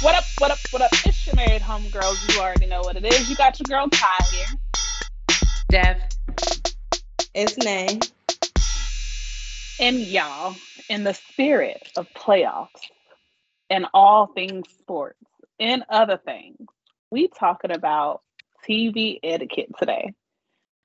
What up, what up, what up? It's your married homegirls. You already know what it is. You got your girl Ty here. Dev. It's Nay. And y'all, in the spirit of playoffs and all things sports and other things, we talking about TV etiquette today.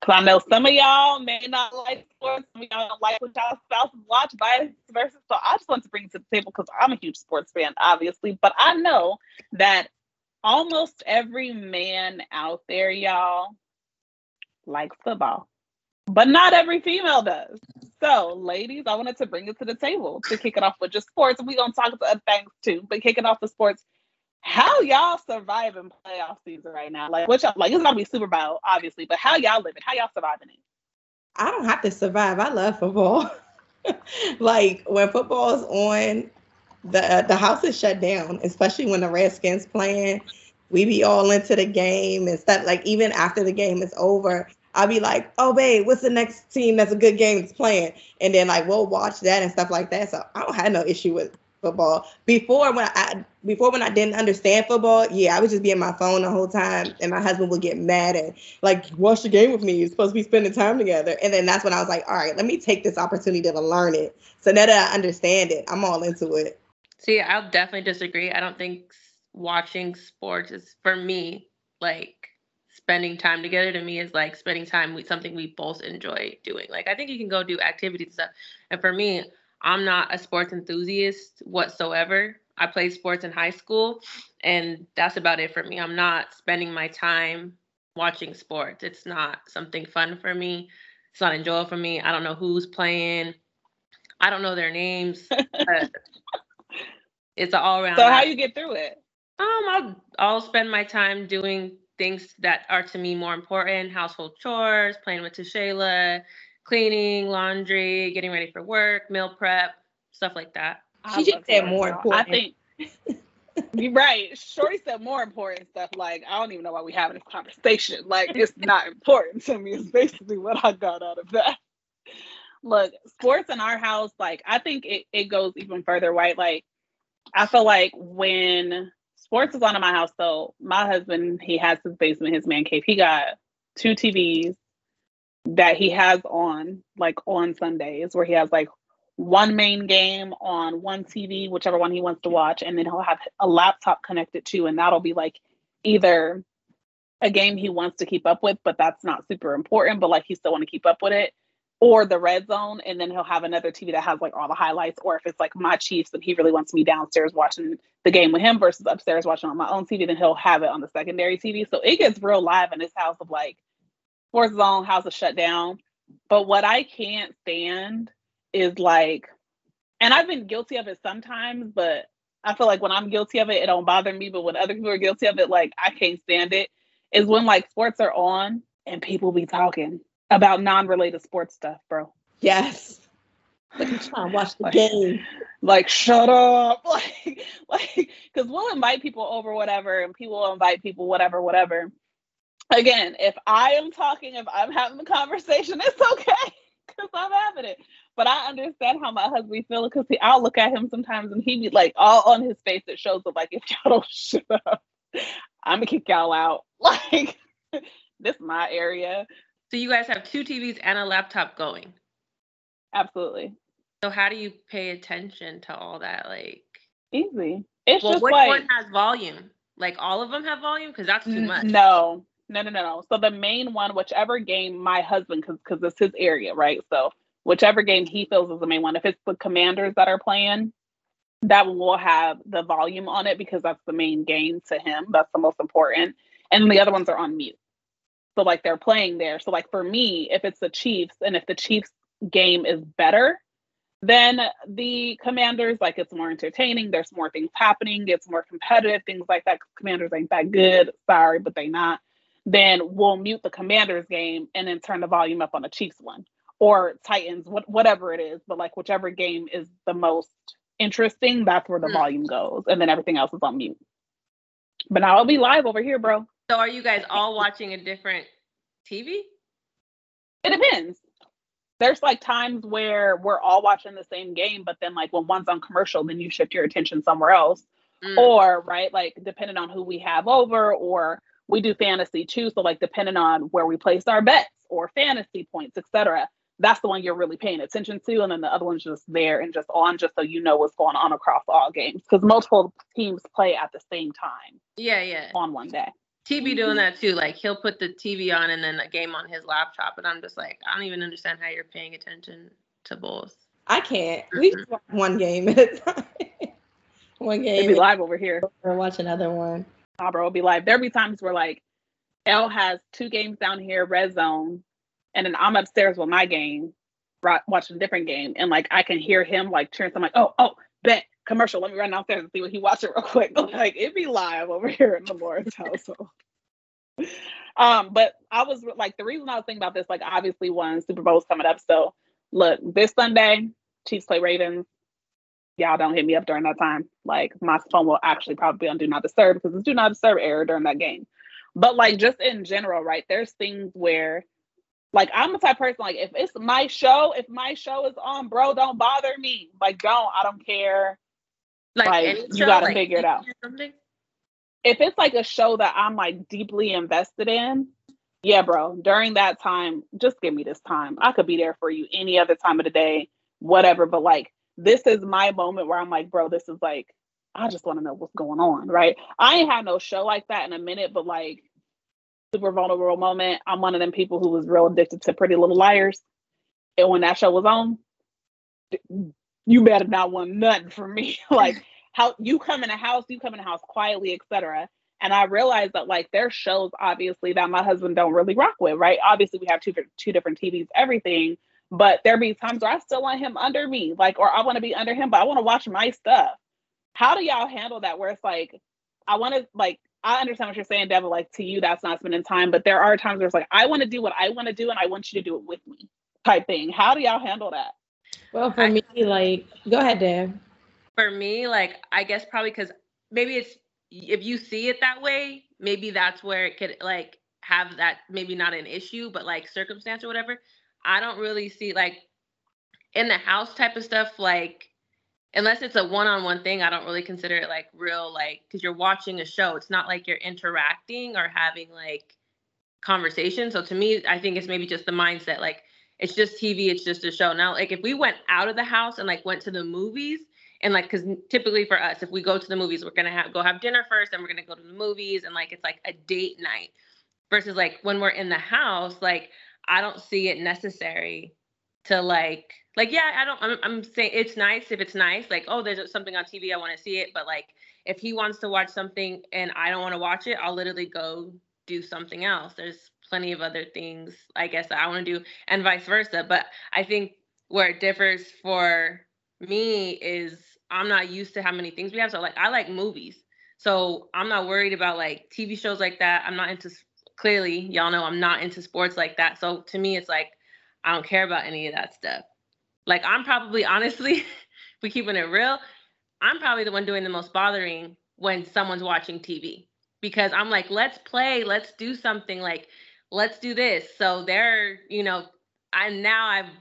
Cause I know some of y'all may not like sports, some of y'all don't like what y'all spouses watch, vice versa. So I just want to bring it to the table because I'm a huge sports fan, obviously. But I know that almost every man out there, y'all, likes football. But not every female does. So, ladies, I wanted to bring it to the table to kick it off with just sports. We're gonna talk about things too, but kicking off the sports how y'all surviving playoff season right now? Like what y'all like it's gonna be Super Bowl, obviously, but how y'all living? How y'all surviving it? I don't have to survive. I love football. like when football is on, the uh, the house is shut down, especially when the Redskins playing. We be all into the game and stuff. Like even after the game is over, I'll be like, "Oh, babe, what's the next team that's a good game that's playing?" And then like we'll watch that and stuff like that. So I don't have no issue with football. Before when I before when I didn't understand football, yeah, I would just be on my phone the whole time, and my husband would get mad and like, watch the game with me. You're supposed to be spending time together. And then that's when I was like, all right, let me take this opportunity to learn it. So now that I understand it, I'm all into it. See, I'll definitely disagree. I don't think watching sports is for me like spending time together to me is like spending time with something we both enjoy doing. Like I think you can go do activities and stuff. And for me, I'm not a sports enthusiast whatsoever. I played sports in high school, and that's about it for me. I'm not spending my time watching sports. It's not something fun for me. It's not enjoyable for me. I don't know who's playing. I don't know their names. it's an all around. So how you get through it? Um, I'll I'll spend my time doing things that are to me more important: household chores, playing with Tashayla, cleaning, laundry, getting ready for work, meal prep, stuff like that. She just said more important. I think you're right. Shorty said more important stuff. Like, I don't even know why we having this conversation. Like, it's not important to me, is basically what I got out of that. Look, sports in our house, like, I think it, it goes even further, right? Like, I feel like when sports is on in my house, so my husband, he has his basement, his man cave. He got two TVs, that he has on like on Sundays where he has like one main game on one TV, whichever one he wants to watch, and then he'll have a laptop connected to, and that'll be like either a game he wants to keep up with, but that's not super important, but like he still want to keep up with it, or the red zone, and then he'll have another TV that has like all the highlights, or if it's like my Chiefs and he really wants me downstairs watching the game with him versus upstairs watching on my own TV, then he'll have it on the secondary TV. So it gets real live in his house of like sports zone house shut down. But what I can't stand is like, and I've been guilty of it sometimes, but I feel like when I'm guilty of it, it don't bother me. But when other people are guilty of it, like I can't stand it. Is when like sports are on and people be talking about non-related sports stuff, bro. Yes. Like I'm trying to watch the like, game. Like, shut up. Like, like, because we'll invite people over, whatever, and people will invite people, whatever, whatever again, if I am talking, if I'm having the conversation, it's okay because I'm having it. But I understand how my husband feels because I'll look at him sometimes and he be like all on his face. It shows up like if y'all don't shut up, I'm gonna kick y'all out. Like this is my area. So you guys have two TVs and a laptop going. Absolutely. So how do you pay attention to all that? Like easy. It's well, just which like, one has volume? Like all of them have volume because that's too much. No, no, no, no, no. So the main one, whichever game my husband, because because it's his area, right? So whichever game he feels is the main one. If it's the Commanders that are playing, that will have the volume on it because that's the main game to him. That's the most important. And the other ones are on mute. So like they're playing there. So like for me, if it's the Chiefs and if the Chiefs game is better than the Commanders, like it's more entertaining. There's more things happening. It's more competitive. Things like that. Commanders ain't that good. Sorry, but they not then we'll mute the Commanders game and then turn the volume up on the Chiefs one or Titans, what, whatever it is. But like whichever game is the most interesting, that's where the mm. volume goes, and then everything else is on mute. But now I'll be live over here, bro. So are you guys all watching a different TV? It depends. There's like times where we're all watching the same game, but then like when one's on commercial, then you shift your attention somewhere else. Mm. Or, right, like depending on who we have over, or we do fantasy too. So, like, depending on where we place our bets or fantasy points, etc. That's the one you're really paying attention to, and then the other one's just there and just on, just so you know what's going on across all games, because multiple teams play at the same time. Yeah, yeah. On one day. TB doing that too. Like he'll put the TV on and then a game on his laptop, and I'm just like, I don't even understand how you're paying attention to both. I can't. We mm-hmm. one game at a time. one game. It'd be live over here. Or watch another one. Bro, it'll be live. There'll be times where like L has two games down here, red zone, and then I'm upstairs with my game, watching a different game, and like I can hear him like cheering. So I'm like, oh, oh, bet commercial. Let me run downstairs and see what he watched real quick. Like it'd be live over here in the Lawrence household. um, but I was like, the reason I was thinking about this, like, obviously, one Super Bowl's coming up. So look, this Sunday, Chiefs play Ravens. Y'all don't hit me up during that time. Like my phone will actually probably be on Do Not Disturb because it's Do Not Disturb error during that game. But like just in general, right? There's things where like I'm the type person like if it's my show, if my show is on, bro, don't bother me. Like don't, I don't care. Like, like you show, gotta like, figure it out. If it's like a show that I'm like deeply invested in, yeah, bro, during that time, just give me this time. I could be there for you any other time of the day, whatever. But like, this is my moment where I'm like, bro, this is like, I just want to know what's going on, right? I ain't had no show like that in a minute, but like, super vulnerable moment. I'm one of them people who was real addicted to Pretty Little Liars. And when that show was on, you better not want nothing from me. like, how you come in a house, you come in a house quietly, etc. And I realized that like there's shows obviously that my husband don't really rock with, right? Obviously we have two two different TVs, everything, but there be times where I still want him under me, like, or I want to be under him, but I want to watch my stuff. How do y'all handle that? Where it's like, I want to like, I understand what you're saying, Devil. Like to you, that's not spending time, but there are times where it's like, I want to do what I want to do, and I want you to do it with me, type thing. How do y'all handle that? Well, for I, me, like, go ahead, Deb. For me, like, I guess probably because maybe it's if you see it that way, maybe that's where it could like have that maybe not an issue, but like circumstance or whatever. I don't really see like in the house type of stuff, like unless it's a one-on-one thing, I don't really consider it like real, like because you're watching a show. It's not like you're interacting or having like conversation. So to me, I think it's maybe just the mindset, like it's just TV, it's just a show. Now, like if we went out of the house and like went to the movies, and like because typically for us if we go to the movies we're gonna have go have dinner first and we're gonna go to the movies and like it's like a date night versus like when we're in the house like i don't see it necessary to like like yeah i don't i'm, I'm saying it's nice if it's nice like oh there's something on tv i want to see it but like if he wants to watch something and i don't want to watch it i'll literally go do something else there's plenty of other things i guess i want to do and vice versa but i think where it differs for me is I'm not used to how many things we have. So like I like movies. So I'm not worried about like TV shows like that. I'm not into clearly, y'all know I'm not into sports like that. So to me it's like I don't care about any of that stuff. Like I'm probably honestly, if we keeping it real, I'm probably the one doing the most bothering when someone's watching TV because I'm like, let's play, let's do something like let's do this. So they're, you know, I now I've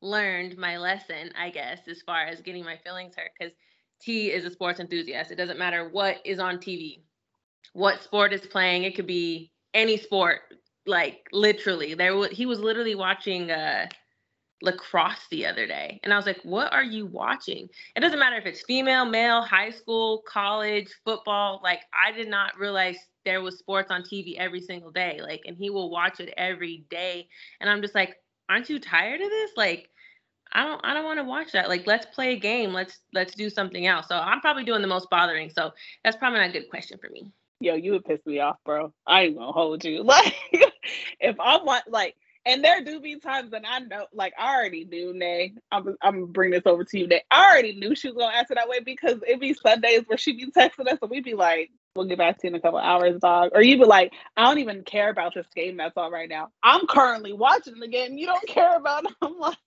learned my lesson, I guess, as far as getting my feelings hurt. Because T is a sports enthusiast. It doesn't matter what is on TV, what sport is playing. It could be any sport. Like literally, there was he was literally watching uh, lacrosse the other day, and I was like, "What are you watching?" It doesn't matter if it's female, male, high school, college, football. Like I did not realize there was sports on TV every single day. Like, and he will watch it every day, and I'm just like, aren't you tired of this? Like, I don't I don't want to watch that. Like, let's play a game. Let's let's do something else. So I'm probably doing the most bothering. So that's probably not a good question for me. Yo, you would piss me off, bro. I ain't gonna hold you. Like, if I want like and there do be times that I know, like I already knew, Nay. I'm I'm gonna bring this over to you, Nay. I already knew she was gonna answer that way because it'd be Sundays where she'd be texting us and we'd be like, we'll get back to you in a couple hours, dog. Or you'd be like, I don't even care about this game that's on right now. I'm currently watching the game. You don't care about it. I'm like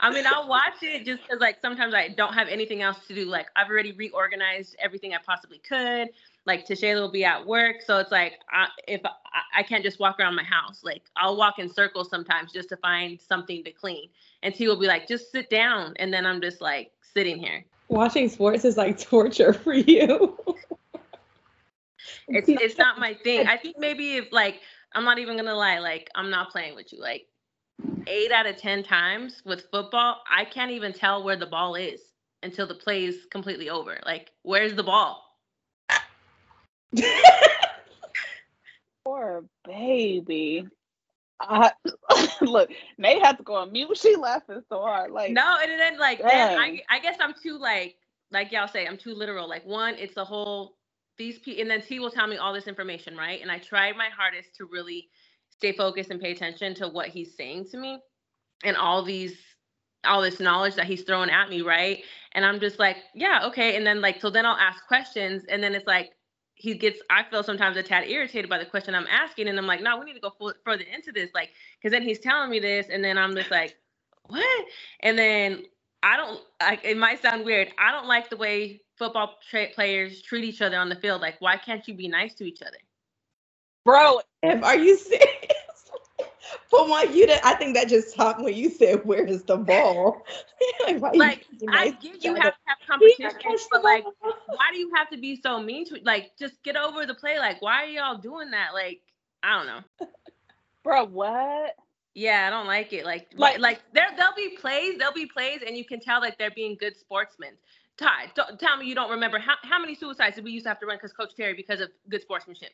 I mean, I'll watch it just because, like, sometimes I don't have anything else to do. Like, I've already reorganized everything I possibly could. Like, Tashayla will be at work, so it's like I, if I, I can't just walk around my house, like I'll walk in circles sometimes just to find something to clean. And T will be like, "Just sit down," and then I'm just like sitting here. Watching sports is like torture for you. it's it's not my thing. I think maybe if like I'm not even gonna lie, like I'm not playing with you. Like eight out of ten times with football, I can't even tell where the ball is until the play is completely over. Like, where's the ball? Poor baby. I, look, Nate had to go on mute. She laughing so hard. Like no, and then like then I, I guess I'm too like like y'all say I'm too literal. Like one, it's the whole these people, and then T will tell me all this information, right? And I tried my hardest to really stay focused and pay attention to what he's saying to me, and all these all this knowledge that he's throwing at me, right? And I'm just like, yeah, okay. And then like so then I'll ask questions, and then it's like he gets i feel sometimes a tad irritated by the question i'm asking and i'm like no we need to go f- further into this like because then he's telling me this and then i'm just like what? And then i don't I, it might sound weird. I don't like the way football tra- players treat each other on the field. Like why can't you be nice to each other? Bro are you serious but why you did I think that just talked when you said where is the ball? like, like I get you have to have competition, but like why do you have to be so mean to like just get over the play? Like why are y'all doing that? Like, I don't know. Bro, what? Yeah, I don't like it. Like, like, like there, there'll be plays, there'll be plays, and you can tell like they're being good sportsmen. Ty, tell me you don't remember how, how many suicides did we used to have to run because Coach Terry because of good sportsmanship?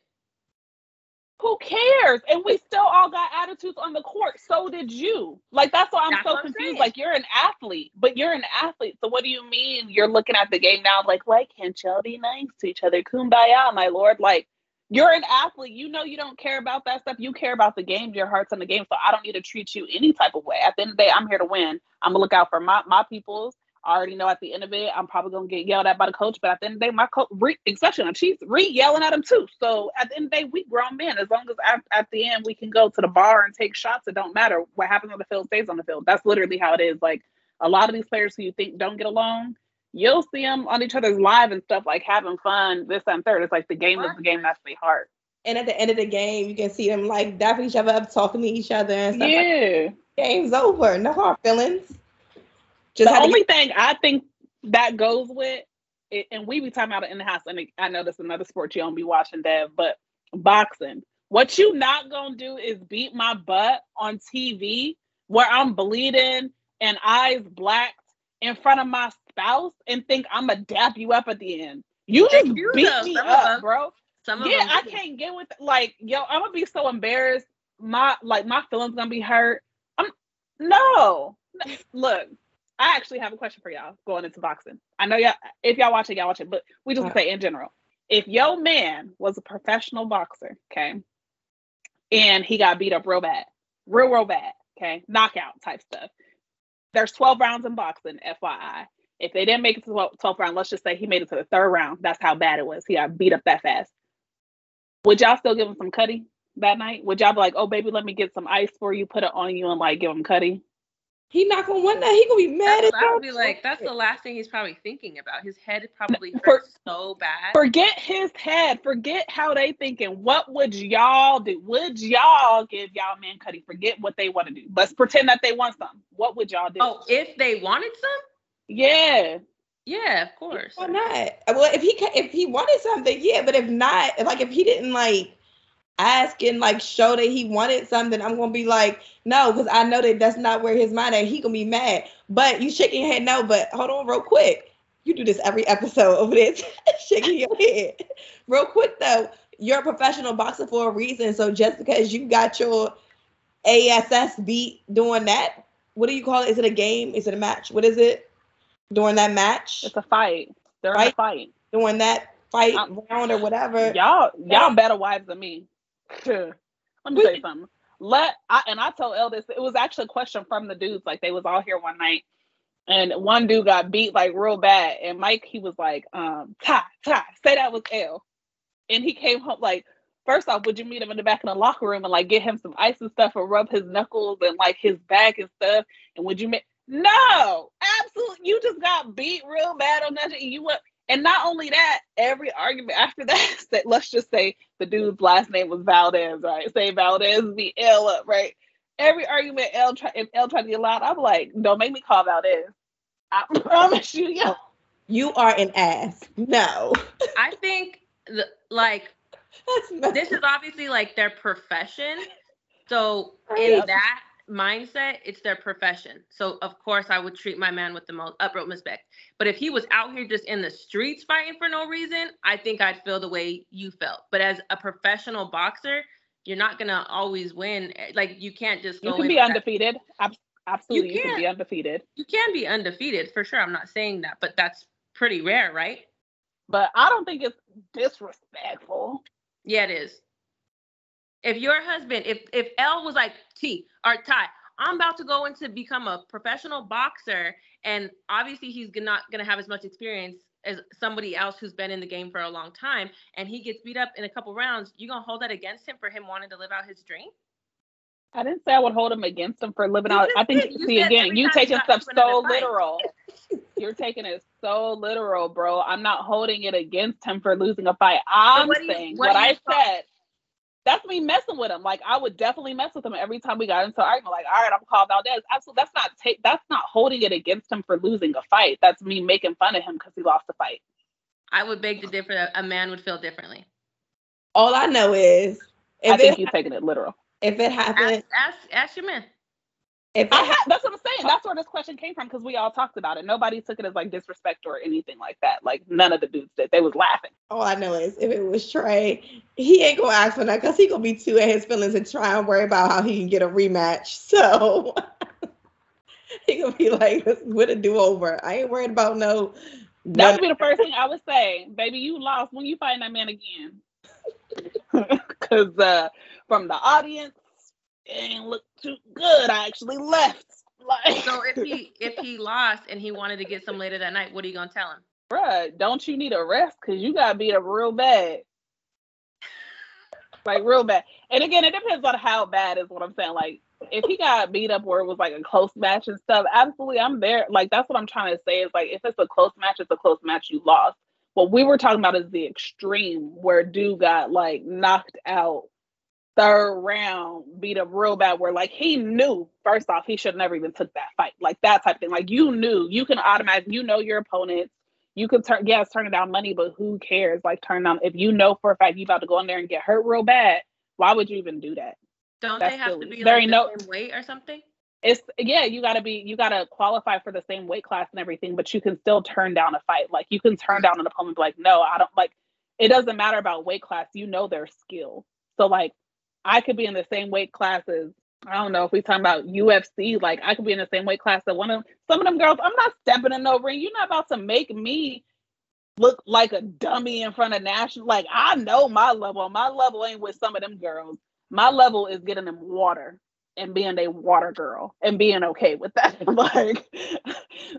Who cares? And we still all got attitudes on the court. So did you. Like that's why I'm that's so confused. I'm like you're an athlete, but you're an athlete. So what do you mean you're looking at the game now like why can't y'all be nice to each other? Kumbaya, my lord. Like you're an athlete. You know you don't care about that stuff. You care about the game. Your heart's on the game. So I don't need to treat you any type of way. At the end of the day, I'm here to win. I'm gonna look out for my my peoples. I already know at the end of it, I'm probably gonna get yelled at by the coach. But at the end of the day, my coach, especially on Chiefs, re yelling at him too. So at the end of the day, we grown men. As long as at, at the end we can go to the bar and take shots, it don't matter what happens on the field stays on the field. That's literally how it is. Like a lot of these players who you think don't get along, you'll see them on each other's live and stuff, like having fun, this and third. It's like the game is the game. That's the heart. And at the end of the game, you can see them like dapping each other up, talking to each other and stuff. Yeah. Like Game's over. No hard feelings. Just the only thing I think that goes with it, and we be talking about it in the house. And I know that's another sport you don't be watching, Dev, but boxing. What you not gonna do is beat my butt on TV where I'm bleeding and eyes blacked in front of my spouse and think I'm gonna dap you up at the end. You just beat though. me Some up, bro. Some yeah, I can't get with like yo. I'm gonna be so embarrassed. My like my feelings gonna be hurt. I'm no. Look, I actually have a question for y'all going into boxing. I know y'all, if y'all watch it, y'all watch it, but we just say in general. If your man was a professional boxer, okay, and he got beat up real bad, real, real bad, okay, knockout type stuff. There's 12 rounds in boxing, FYI. If they didn't make it to 12, 12 round, let's just say he made it to the third round. That's how bad it was. He got beat up that fast. Would y'all still give him some cutty that night? Would y'all be like, oh, baby, let me get some ice for you, put it on you, and like give him cutty? He not gonna win that. He gonna be mad that's, at that. Be like, that's the last thing he's probably thinking about. His head probably hurts For, so bad. Forget his head. Forget how they thinking. What would y'all do? Would y'all give y'all man cutty? Forget what they want to do. Let's pretend that they want some. What would y'all do? Oh, if they wanted some? Yeah. Yeah, of course. Why not? Well, if he if he wanted something, yeah. But if not, like if he didn't like ask and like show that he wanted something, I'm gonna be like, no, because I know that that's not where his mind at. He gonna be mad. But you shaking your head no, but hold on real quick. You do this every episode over there, shaking your head. Real quick though, you're a professional boxer for a reason. So just because you got your ASS beat doing that, what do you call it? Is it a game? Is it a match? What is it? During that match? It's a fight. They're fight? a fight. During that fight I'm, round or whatever. Y'all, y'all better wives than me. Let me say something. Let I and I told Eldest it was actually a question from the dudes. Like they was all here one night, and one dude got beat like real bad. And Mike, he was like, um, Ty, Ty, say that was L. And he came home like, first off, would you meet him in the back of the locker room and like get him some ice and stuff and rub his knuckles and like his back and stuff? And would you meet? No, absolutely. You just got beat real bad on that. And you went and not only that, every argument after that, that let's just say the dude's last name was Valdez, right? Say Valdez be L up, right? Every argument L try if L tried to get loud, I'm like, don't make me call Valdez. I promise you, yo. You are an ass. No. I think the, like this is obviously like their profession. So in that mindset, it's their profession. So of course I would treat my man with the most utmost respect. But if he was out here just in the streets fighting for no reason, I think I'd feel the way you felt. But as a professional boxer, you're not gonna always win. Like you can't just you can be undefeated. Absolutely, you, you can be undefeated. You can be undefeated for sure. I'm not saying that, but that's pretty rare, right? But I don't think it's disrespectful. Yeah, it is. If your husband, if if L was like T or Ty, I'm about to go into become a professional boxer, and obviously he's not gonna have as much experience as somebody else who's been in the game for a long time, and he gets beat up in a couple rounds. You gonna hold that against him for him wanting to live out his dream? I didn't say I would hold him against him for living out. I think see again, you taking stuff so literal. You're taking it so literal, bro. I'm not holding it against him for losing a fight. I'm what saying you, what, what I said. That's me messing with him. Like I would definitely mess with him every time we got into an argument. Like, all right, I'm called Valdez. Absolutely, that's not take. That's not holding it against him for losing a fight. That's me making fun of him because he lost the fight. I would beg to differ. A man would feel differently. All I know is, I think you're taking it literal. If it happened, ask, ask, ask your man. If I ha- that's what I'm saying. That's where this question came from because we all talked about it. Nobody took it as like disrespect or anything like that. Like none of the dudes did. They was laughing. All I know is if it was Trey, he ain't gonna ask for that because he gonna be too in his feelings and try and worry about how he can get a rematch. So he gonna be like, with a do over. I ain't worried about no. That would be the first thing I would say, baby. You lost when you fight that man again. Because uh, from the audience, it ain't look too good. I actually left. Like, so if he if he lost and he wanted to get some later that night, what are you gonna tell him? Bruh, don't you need a rest? Cause you got beat up real bad. like real bad. And again, it depends on how bad is what I'm saying. Like if he got beat up where it was like a close match and stuff, absolutely I'm there. Like that's what I'm trying to say is like if it's a close match, it's a close match you lost. What we were talking about is the extreme where dude got like knocked out third round, beat up real bad, where like he knew first off he should never even took that fight. Like that type of thing. Like you knew you can automatically you know your opponents. You can turn yes, turn down money, but who cares? Like turn down if you know for a fact you about to go in there and get hurt real bad, why would you even do that? Don't That's they have silly. to be there like the no, same weight or something? it's yeah you got to be you got to qualify for the same weight class and everything but you can still turn down a fight like you can turn down an opponent like no i don't like it doesn't matter about weight class you know their skill so like i could be in the same weight classes i don't know if we talking about ufc like i could be in the same weight class that one of them, some of them girls i'm not stepping in no ring you're not about to make me look like a dummy in front of national like i know my level my level ain't with some of them girls my level is getting them water and being a water girl and being okay with that. like,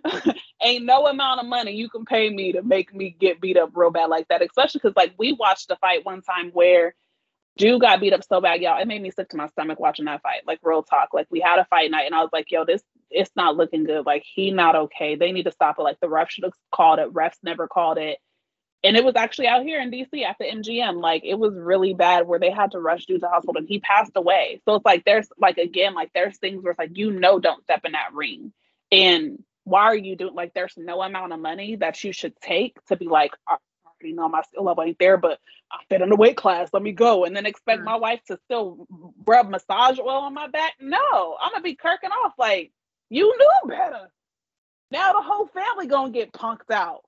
ain't no amount of money you can pay me to make me get beat up real bad like that. Especially because, like, we watched a fight one time where Jew got beat up so bad, y'all. It made me sick to my stomach watching that fight. Like, real talk. Like, we had a fight night, and I was like, yo, this it's not looking good. Like, he not okay. They need to stop it. Like, the ref should have called it. Refs never called it and it was actually out here in DC at the MGM. Like it was really bad where they had to rush dude to hospital and he passed away. So it's like there's like again, like there's things where it's like you know don't step in that ring. And why are you doing like there's no amount of money that you should take to be like, uh, Already know my skill level ain't there, but I fit in the weight class. Let me go. And then expect mm-hmm. my wife to still rub massage oil on my back. No, I'm gonna be kirking off like you knew better. Now the whole family gonna get punked out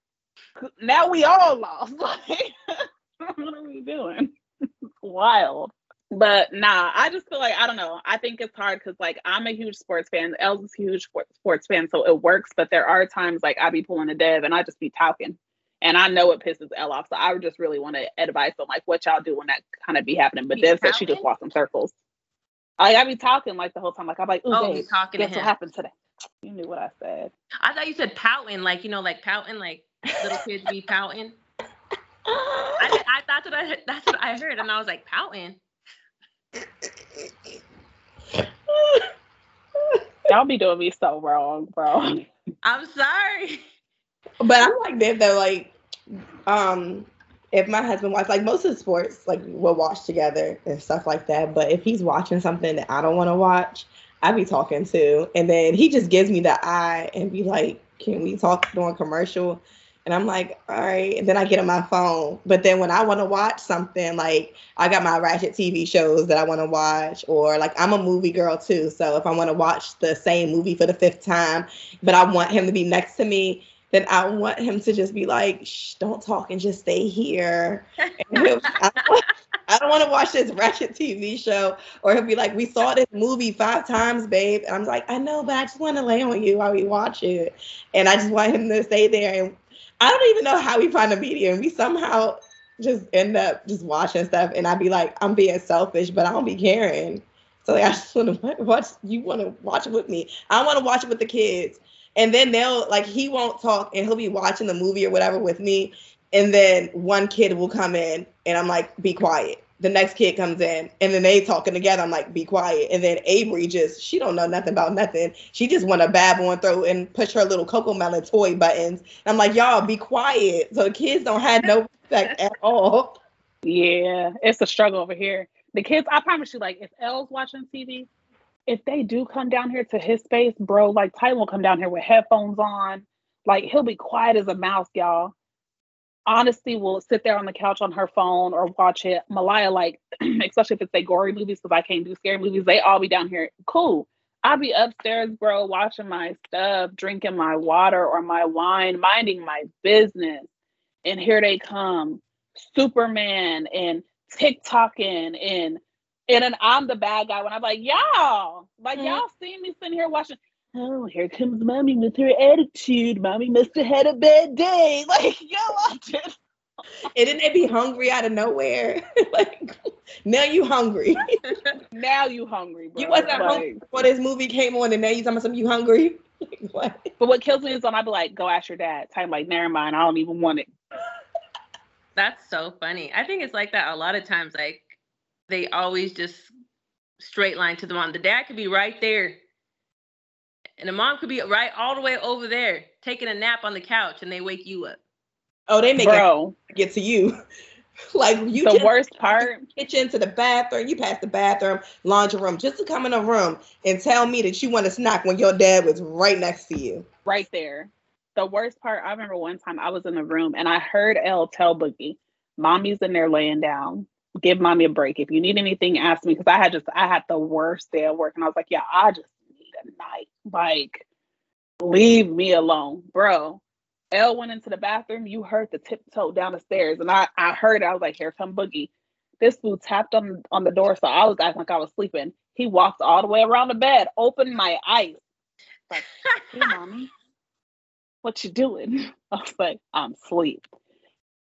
now we all lost. Like, what are we doing? wild. But nah, I just feel like I don't know. I think it's hard because like I'm a huge sports fan. Els is a huge sports fan, so it works. But there are times like I be pulling a dev and I just be talking, and I know it pisses L off. So I would just really want to advise on like what y'all do when that kind of be happening. But Dev said she just walks in circles. I I be talking like the whole time. Like I'm like, oh, Dave, talking guess what happened today? You knew what I said. I thought you said pouting, like you know, like pouting, like little kids be pouting. I, I thought that I, that's what I heard, and I was like, pouting. Y'all be doing me so wrong, bro. I'm sorry. But I'm like that though, like, um, if my husband watches like most of the sports, like we'll watch together and stuff like that. But if he's watching something that I don't want to watch, I be talking too. And then he just gives me the eye and be like, Can we talk during commercial? And I'm like, all right. And then I get on my phone. But then when I want to watch something, like I got my Ratchet TV shows that I want to watch, or like I'm a movie girl too. So if I want to watch the same movie for the fifth time, but I want him to be next to me, then I want him to just be like, Shh, don't talk and just stay here. I don't want to watch this ratchet TV show. Or he'll be like, we saw this movie five times, babe. And I'm like, I know, but I just want to lay on you while we watch it. And I just want him to stay there. And I don't even know how we find a medium. We somehow just end up just watching stuff. And I'd be like, I'm being selfish, but I don't be caring. So like, I just want to watch. You want to watch it with me? I want to watch it with the kids. And then they'll like he won't talk, and he'll be watching the movie or whatever with me. And then one kid will come in, and I'm like, "Be quiet." The next kid comes in, and then they talking together. I'm like, "Be quiet." And then Avery just she don't know nothing about nothing. She just want to babble and throw and push her little Cocomelon toy buttons. And I'm like, "Y'all be quiet," so the kids don't have no respect at all. Yeah, it's a struggle over here. The kids, I promise you, like if Elle's watching TV, if they do come down here to his space, bro, like Ty will come down here with headphones on. Like he'll be quiet as a mouse, y'all. Honesty will sit there on the couch on her phone or watch it. Malaya, like, especially if it's a gory movies, because I can't do scary movies, they all be down here. Cool. I'll be upstairs, bro, watching my stuff, drinking my water or my wine, minding my business. And here they come. Superman and TikToking and and then I'm the bad guy when I'm like, y'all, like mm-hmm. y'all see me sitting here watching. Oh, here comes mommy with her attitude. Mommy must have had a bad day. Like, y'all watch it. And then they be hungry out of nowhere. like now you hungry. now you hungry, bro. You wasn't like, hungry before this movie came on, and now you talking about something you hungry. what? But what kills me is when I be like, "Go ask your dad." Time like, never mind. I don't even want it. That's so funny. I think it's like that a lot of times. Like they always just straight line to the mom. The dad could be right there. And the mom could be right all the way over there, taking a nap on the couch, and they wake you up. Oh, they make Bro. it get to you. like you the worst part kitchen to the bathroom you pass the bathroom laundry room just to come in a room and tell me that you want a snack when your dad was right next to you right there the worst part i remember one time i was in the room and i heard Elle tell boogie mommy's in there laying down give mommy a break. If you need anything, ask me. Because I had just I had the worst day of work, and I was like, yeah, I just need a night. Like, leave me alone, bro. Elle went into the bathroom. You heard the tiptoe down the stairs, and I I heard it. I was like, here come Boogie. This fool tapped on on the door, so I was acting like I was sleeping. He walked all the way around the bed, opened my eyes, like, hey, mommy, what you doing? I was like, I'm asleep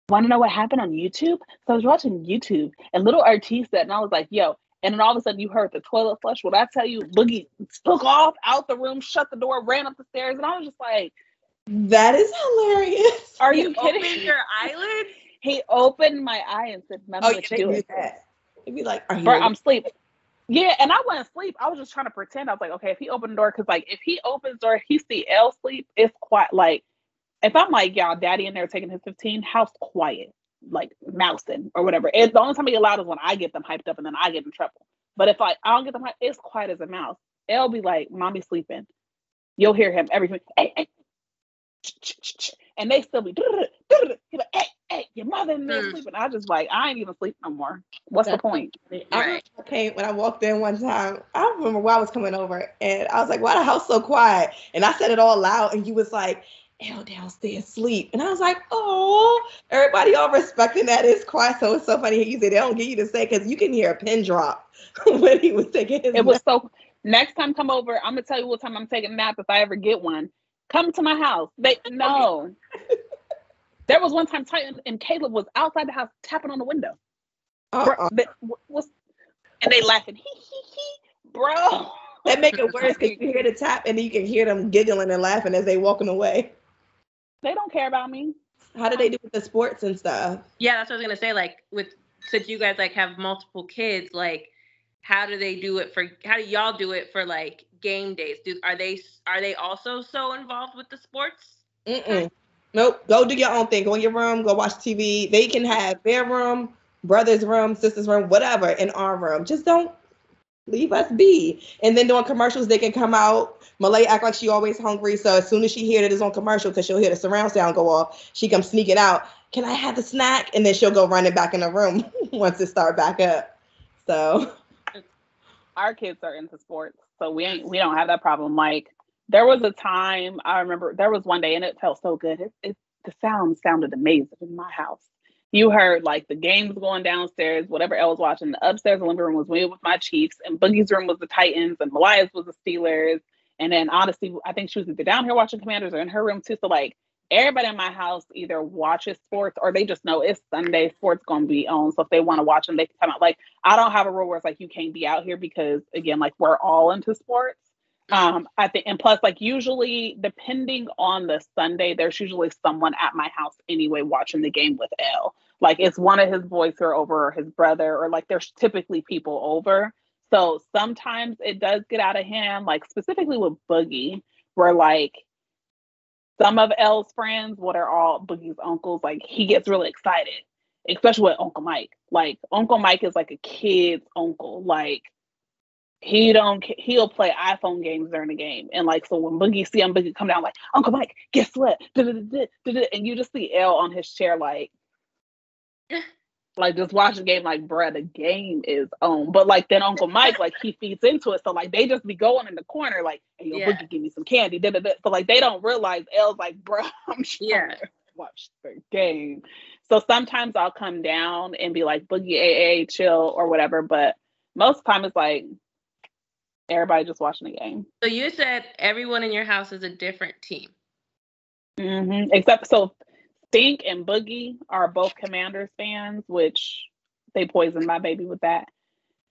want to know what happened on YouTube? So I was watching YouTube and little Artiste said, and I was like, yo. And then all of a sudden you heard the toilet flush. When I tell you, Boogie took off out the room, shut the door, ran up the stairs, and I was just like, that is hilarious. Are you kidding? Opened your eyelid? He opened my eye and said, "Mom, oh, what you doing?" That. He'd be like, Are you Bro, I'm sleeping. Yeah, and I wasn't asleep. I was just trying to pretend. I was like, okay, if he opened the door, because like if he opens the door, he see Elle sleep, it's quite like if I'm like, y'all, daddy in there taking his 15, house quiet, like mousing or whatever. It, the only time he allowed is when I get them hyped up and then I get in trouble. But if I, I don't get them hyped, it's quiet as a mouse. It'll be like, mommy sleeping. You'll hear him every hey, hey. and they still be he like, hey, hey, your mother in there mm. sleeping. I just like, I ain't even sleep no more. What's That's the point? Right. I came when I walked in one time. I remember why I was coming over, and I was like, "Why the house so quiet?" And I said it all loud, and you was like, Elle downstairs sleep. And I was like, oh, everybody all respecting that is quiet. So it's so funny you say they don't get you to say because you can hear a pin drop when he was taking his It nap. was so next time come over, I'm gonna tell you what time I'm taking a nap if I ever get one. Come to my house. They no. there was one time Titan and Caleb was outside the house tapping on the window. Uh-uh. Bro, was, and they laughing, he he he, bro. That make it worse because you hear the tap and you can hear them giggling and laughing as they walking away. They don't care about me. How do they do with the sports and stuff? Yeah, that's what I was gonna say. Like with since you guys like have multiple kids, like how do they do it for how do y'all do it for like game days? Do are they are they also so involved with the sports? Mm-mm. Nope. Go do your own thing. Go in your room. Go watch TV. They can have their room, brother's room, sister's room, whatever in our room. Just don't leave us be. And then doing commercials, they can come out. Malay act like she always hungry. So as soon as she hear that it's on commercial, because she'll hear the surround sound go off, she comes sneaking out. Can I have the snack? And then she'll go running back in the room once it start back up. So our kids are into sports, so we ain't we don't have that problem. Like there was a time I remember there was one day and it felt so good. It, it the sound sounded amazing in my house you heard like the games going downstairs, whatever else watching. The upstairs the living room was with my Chiefs, and Boogie's room was the Titans, and Malia's was the Steelers. And then honestly, I think she was either down here watching Commanders or in her room too. So like everybody in my house either watches sports or they just know it's Sunday, sports gonna be on. So if they want to watch them, they can come out. Like I don't have a rule where it's like you can't be out here because again, like we're all into sports. Um, I think, and plus, like usually, depending on the Sunday, there's usually someone at my house anyway watching the game with L. Like it's one of his boys who are over, or his brother, or like there's typically people over. So sometimes it does get out of hand, like specifically with Boogie, where like some of L's friends, what are all Boogie's uncles, like he gets really excited, especially with Uncle Mike. Like Uncle Mike is like a kid's uncle. Like he don't he'll play iPhone games during the game. And like so when Boogie see him Boogie come down like, Uncle Mike, guess what? And you just see L on his chair like like just watch the game like bruh the game is on but like then uncle mike like he feeds into it so like they just be going in the corner like hey yo yeah. Boogie, give me some candy da, da, da. so like they don't realize l's like bruh i'm trying yeah. watch the game so sometimes i'll come down and be like boogie aa chill or whatever but most of the time it's like everybody just watching the game so you said everyone in your house is a different team mm-hmm. except so Stink and Boogie are both Commanders fans, which they poisoned my baby with that.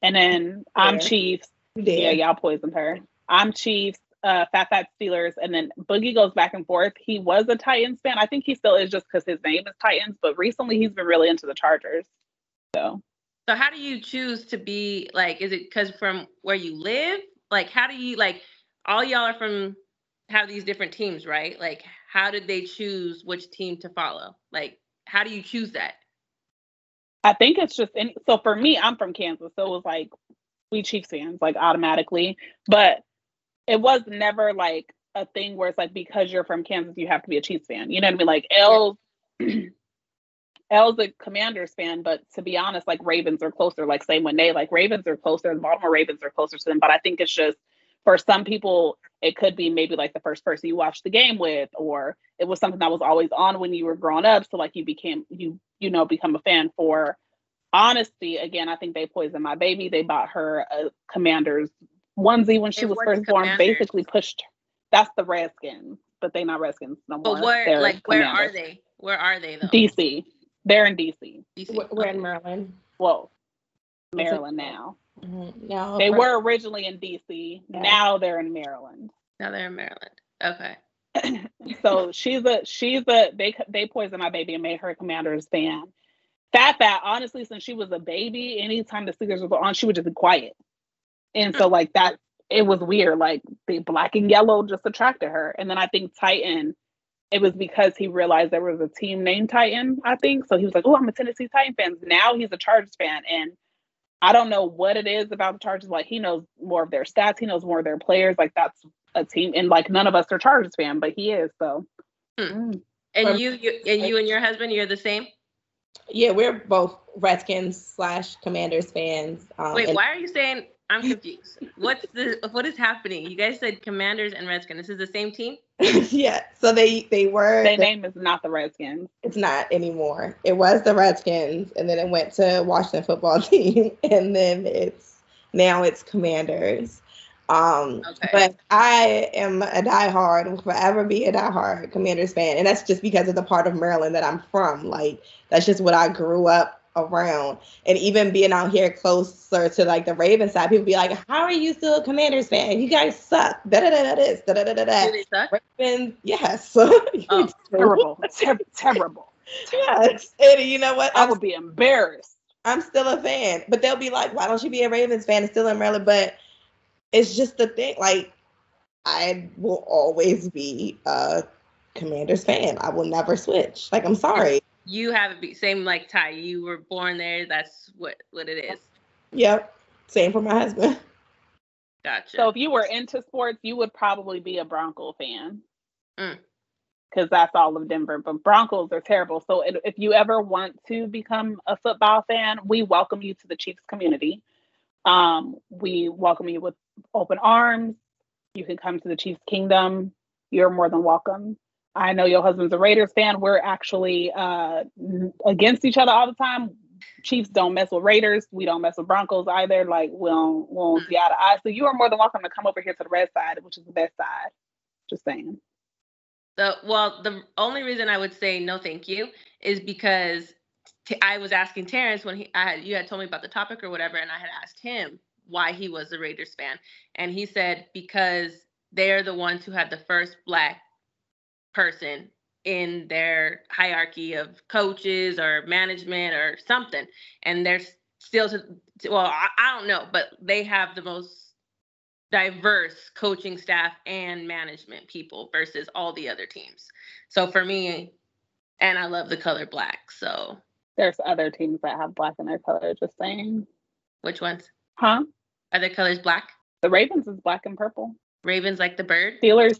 And then I'm Chiefs. Yeah, y'all poisoned her. I'm Chiefs, uh, Fat Fat Steelers, and then Boogie goes back and forth. He was a Titans fan. I think he still is just because his name is Titans, but recently he's been really into the Chargers. So. So how do you choose to be like? Is it because from where you live? Like, how do you like? All y'all are from have these different teams, right? Like, how did they choose which team to follow? Like, how do you choose that? I think it's just any, so for me, I'm from Kansas, so it was like we Chiefs fans, like automatically. But it was never like a thing where it's like because you're from Kansas, you have to be a Chiefs fan. You know what I mean? Like L's L's a Commanders fan, but to be honest, like Ravens are closer. Like same when they like Ravens are closer, the Baltimore Ravens are closer to them. But I think it's just for some people, it could be maybe like the first person you watched the game with, or it was something that was always on when you were growing up. So like you became you you know become a fan for honesty. Again, I think they poisoned my baby. They bought her a Commanders onesie when she was first born. Basically pushed. That's the Redskins, but they not Redskins no more. But where like where are they? Where are they though? DC. They're in DC. DC. We're in Maryland. Whoa, Maryland now. Mm-hmm. No, they were originally in DC. Yeah. Now they're in Maryland. Now they're in Maryland. Okay. so she's a she's a they they poisoned my baby and made her a Commanders fan. Fat Fat, honestly, since she was a baby, anytime the Steelers were on, she would just be quiet. And so like that, it was weird. Like the black and yellow just attracted her. And then I think Titan, it was because he realized there was a team named Titan. I think so. He was like, "Oh, I'm a Tennessee Titan fan." Now he's a Chargers fan, and I don't know what it is about the Chargers. Like he knows more of their stats, he knows more of their players. Like that's a team, and like none of us are Chargers fan, but he is. So. Hmm. And you, you, and you and your husband, you're the same. Yeah, we're both Redskins slash Commanders fans. Um, Wait, why are you saying I'm confused. What's the what is happening? You guys said Commanders and Redskins. This is the same team? yeah. So they they were their name is not the Redskins. It's not anymore. It was the Redskins and then it went to Washington football team and then it's now it's Commanders. Um okay. but I am a diehard, will forever be a diehard Commanders fan. And that's just because of the part of Maryland that I'm from. Like that's just what I grew up around. And even being out here closer to like the Raven side, people be like, How are you still a commanders fan? You guys suck. Da da da da this. Da da da da da. suck? Ravens, yes. Oh, terrible. Ter- terrible. Yes. And you know what? I would be embarrassed. I'm still a fan. But they'll be like, Why don't you be a Ravens fan and still in Maryland? But it's just the thing, like I will always be a Commanders fan. I will never switch. Like I'm sorry you have it same like Ty. You were born there. That's what what it is. Yep. Same for my husband. Gotcha. So if you were into sports, you would probably be a Bronco fan. Mm. Because that's all of Denver. But Broncos are terrible. So if if you ever want to become a football fan, we welcome you to the Chiefs community. Um, we welcome you with open arms. You can come to the Chiefs kingdom. You're more than welcome. I know your husband's a Raiders fan. We're actually uh, against each other all the time. Chiefs don't mess with Raiders. We don't mess with Broncos either. Like we don't, we don't see eye to eye. So you are more than welcome to come over here to the red side, which is the best side. Just saying. The well, the only reason I would say no, thank you, is because t- I was asking Terrence when he, I had, you had told me about the topic or whatever, and I had asked him why he was a Raiders fan, and he said because they're the ones who had the first black person in their hierarchy of coaches or management or something, and they're still to well, I, I don't know, but they have the most diverse coaching staff and management people versus all the other teams. So for me, and I love the color black. So There's other teams that have black in their color. Just saying. which ones? Huh? Are their colors black? The Ravens is black and purple. Ravens like the bird. Steelers.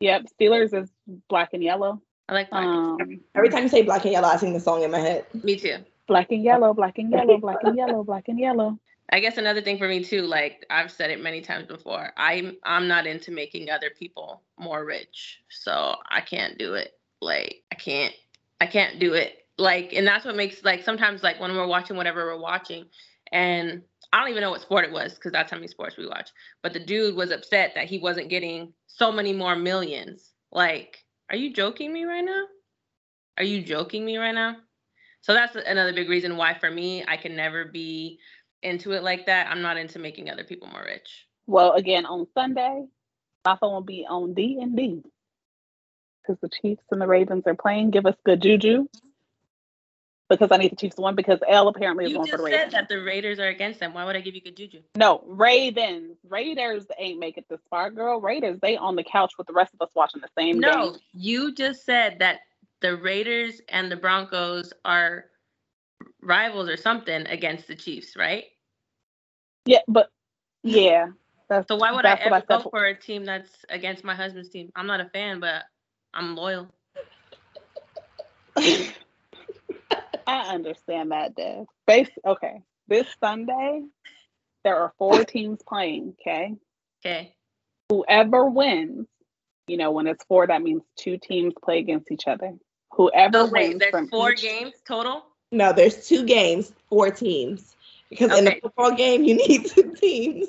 Yep. Steelers is black and yellow. I like black. Um, Every time you say black and yellow, I sing the song in my head. Me too. black and yellow, black and yellow, black and yellow, black and yellow. I guess another thing for me too, like I've said it many times before, I'm I'm not into making other people more rich. So I can't do it. Like I can't I can't do it. Like and that's what makes like sometimes like when we're watching whatever we're watching and I don't even know what sport it was because that's how many sports we watch. But the dude was upset that he wasn't getting so many more millions. Like, are you joking me right now? Are you joking me right now? So that's another big reason why for me I can never be into it like that. I'm not into making other people more rich. Well, again, on Sunday, my phone will be on D and D because the Chiefs and the Ravens are playing. Give us good juju because I need the Chiefs to win because L apparently is You going for just the said that the Raiders are against them. Why would I give you good juju? No, Ravens. Raiders ain't make it this far, girl. Raiders, they on the couch with the rest of us watching the same game. No, game. you just said that the Raiders and the Broncos are rivals or something against the Chiefs, right? Yeah, but yeah, that's So why would I ever go said. for a team that's against my husband's team? I'm not a fan, but I'm loyal. I understand that, Dev. Base okay. This Sunday, there are four teams playing. Okay, Okay. whoever wins, you know, when it's four, that means two teams play against each other. Whoever So wait, wins there's from four each- games total. No, there's two games, four teams. Because in a football game, you need two teams.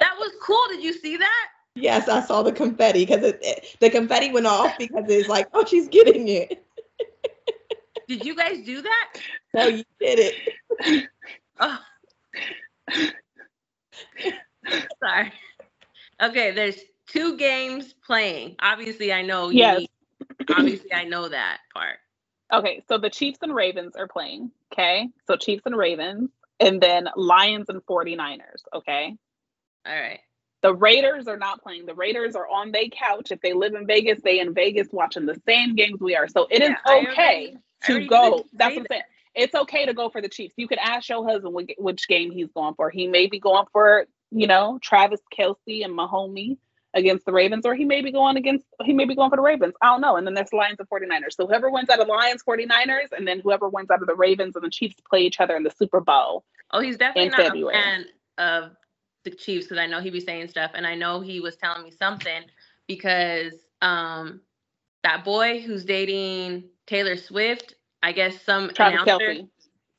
That was cool. Did you see that? Yes, I saw the confetti because it, it- the confetti went off because it's like, oh, she's getting it. Did you guys do that? No, you did it. Oh. Sorry. Okay, there's two games playing. Obviously, I know. You Yes. need- obviously, I know that part. Okay, so the Chiefs and Ravens are playing. Okay, so Chiefs and Ravens, and then Lions and 49ers. Okay, All right. the Raiders are not playing. The Raiders are on their couch. If they live in Vegas, they in Vegas watching the same games we are. So it is Yeah, I okay to go. That's what I'm saying. It's okay to go for the Chiefs. You could ask your husband which, game he's going for. He may be going for, you know, Travis Kelce and Mahomey against the Ravens, or he may be going against, he may be going for the Ravens. I don't know. And then there's Lions and 49ers. So whoever wins out of Lions, 49ers, and then whoever wins out of the Ravens and the Chiefs play each other in the Super Bowl. Oh, he's definitely in not February. a fan of the Chiefs because I know he'd be saying stuff, and I know he was telling me something because um that boy who's dating Taylor Swift, I guess some Travis announcer. Kelce.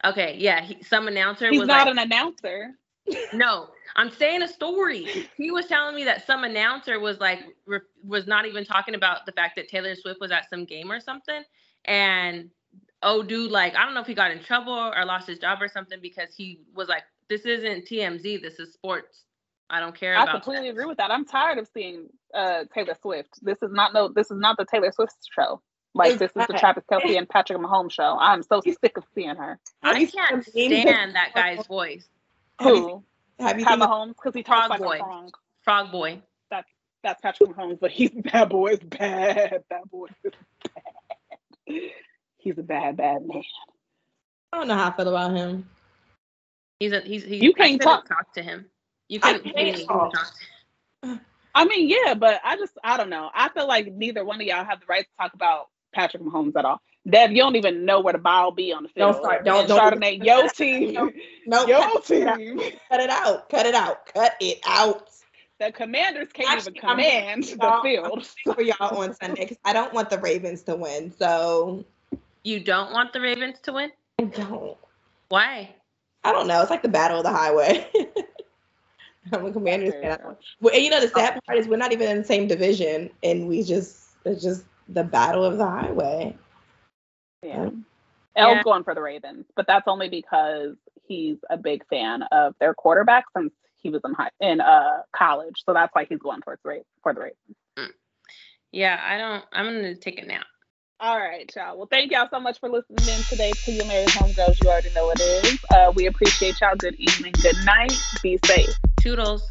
Okay, yeah, he, some announcer He's was not like, an announcer. no, I'm saying a story. He was telling me that some announcer was like re- was not even talking about the fact that Taylor Swift was at some game or something, and oh dude, like I don't know if he got in trouble or lost his job or something because he was like, this isn't TMZ, this is sports. I don't care I completely that." agree with that. I'm tired of seeing uh, Taylor Swift. This is not no. This is not the Taylor Swift show. Like this is the Exactly. Travis Kelce and Patrick Mahomes show. I'm so sick of seeing her. I can't stand that guy's voice. Have you, Who? have you Pat seen the- Mahomes because he talks Frog like boy. a frog. Frog boy. That's that's Patrick Mahomes, but he's that boy is bad. That boy bad. He's a bad, bad man. I don't know how I feel about him. He's a he's he's. You can't talk- talk to him. You can. I can't you talk. talk. I mean, yeah, but I just I don't know. I feel like neither one of y'all have the right to talk about Patrick Mahomes at all. Dev, you don't even know where the ball be on the field. Don't start- don't- don't- Chardonnay, your team, No, your cut, team. cut it out. Cut it out. Cut it out. The Commanders can't Actually, even I'm- command the field. For y'all on Sunday, because I don't want the Ravens to win. So You don't want the Ravens to win? I don't. Why? I don't know. It's like the battle of the highway. I'm a Commanders fan. Well, and you know the sad oh. part is we're not even in the same division, and we just it's just the battle of the highway. Yeah. Yeah. El's going for the Ravens, but that's only because he's a big fan of their quarterback since he was in high in uh college. So that's why he's going towards the Ra- for the Ravens. Yeah, I don't. I'm gonna take a nap. All right, y'all. Well, thank y'all so much for listening in today to Ya Married Homegirls. You already know it is. Uh, we appreciate y'all. Good evening, good night. Be safe. Toodles.